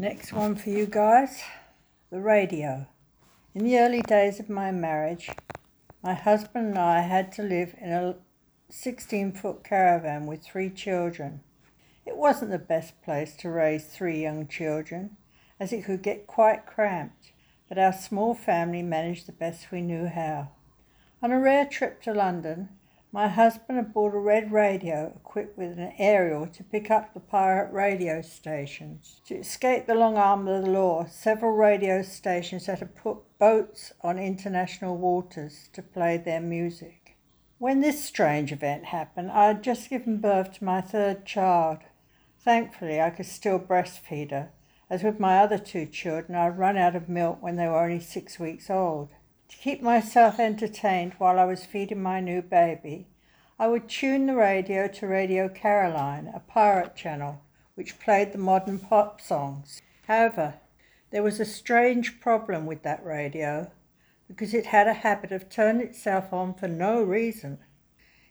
Next one for you guys the radio. In the early days of my marriage, my husband and I had to live in a 16 foot caravan with three children. It wasn't the best place to raise three young children, as it could get quite cramped, but our small family managed the best we knew how. On a rare trip to London, my husband had bought a red radio equipped with an aerial to pick up the pirate radio stations. To escape the long arm of the law, several radio stations had to put boats on international waters to play their music. When this strange event happened, I had just given birth to my third child. Thankfully, I could still breastfeed her, as with my other two children, I had run out of milk when they were only six weeks old. Keep myself entertained while I was feeding my new baby, I would tune the radio to Radio Caroline, a pirate channel, which played the modern pop songs. However, there was a strange problem with that radio because it had a habit of turning itself on for no reason.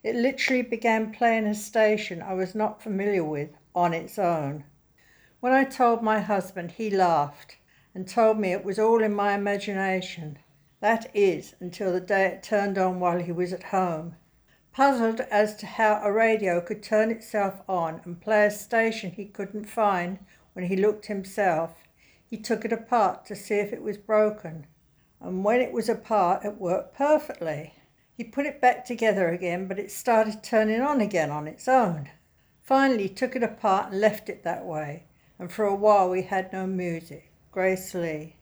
It literally began playing a station I was not familiar with on its own. When I told my husband, he laughed and told me it was all in my imagination. That is, until the day it turned on while he was at home. Puzzled as to how a radio could turn itself on and play a station he couldn't find when he looked himself, he took it apart to see if it was broken. And when it was apart, it worked perfectly. He put it back together again, but it started turning on again on its own. Finally, he took it apart and left it that way, and for a while we had no music. Grace Lee.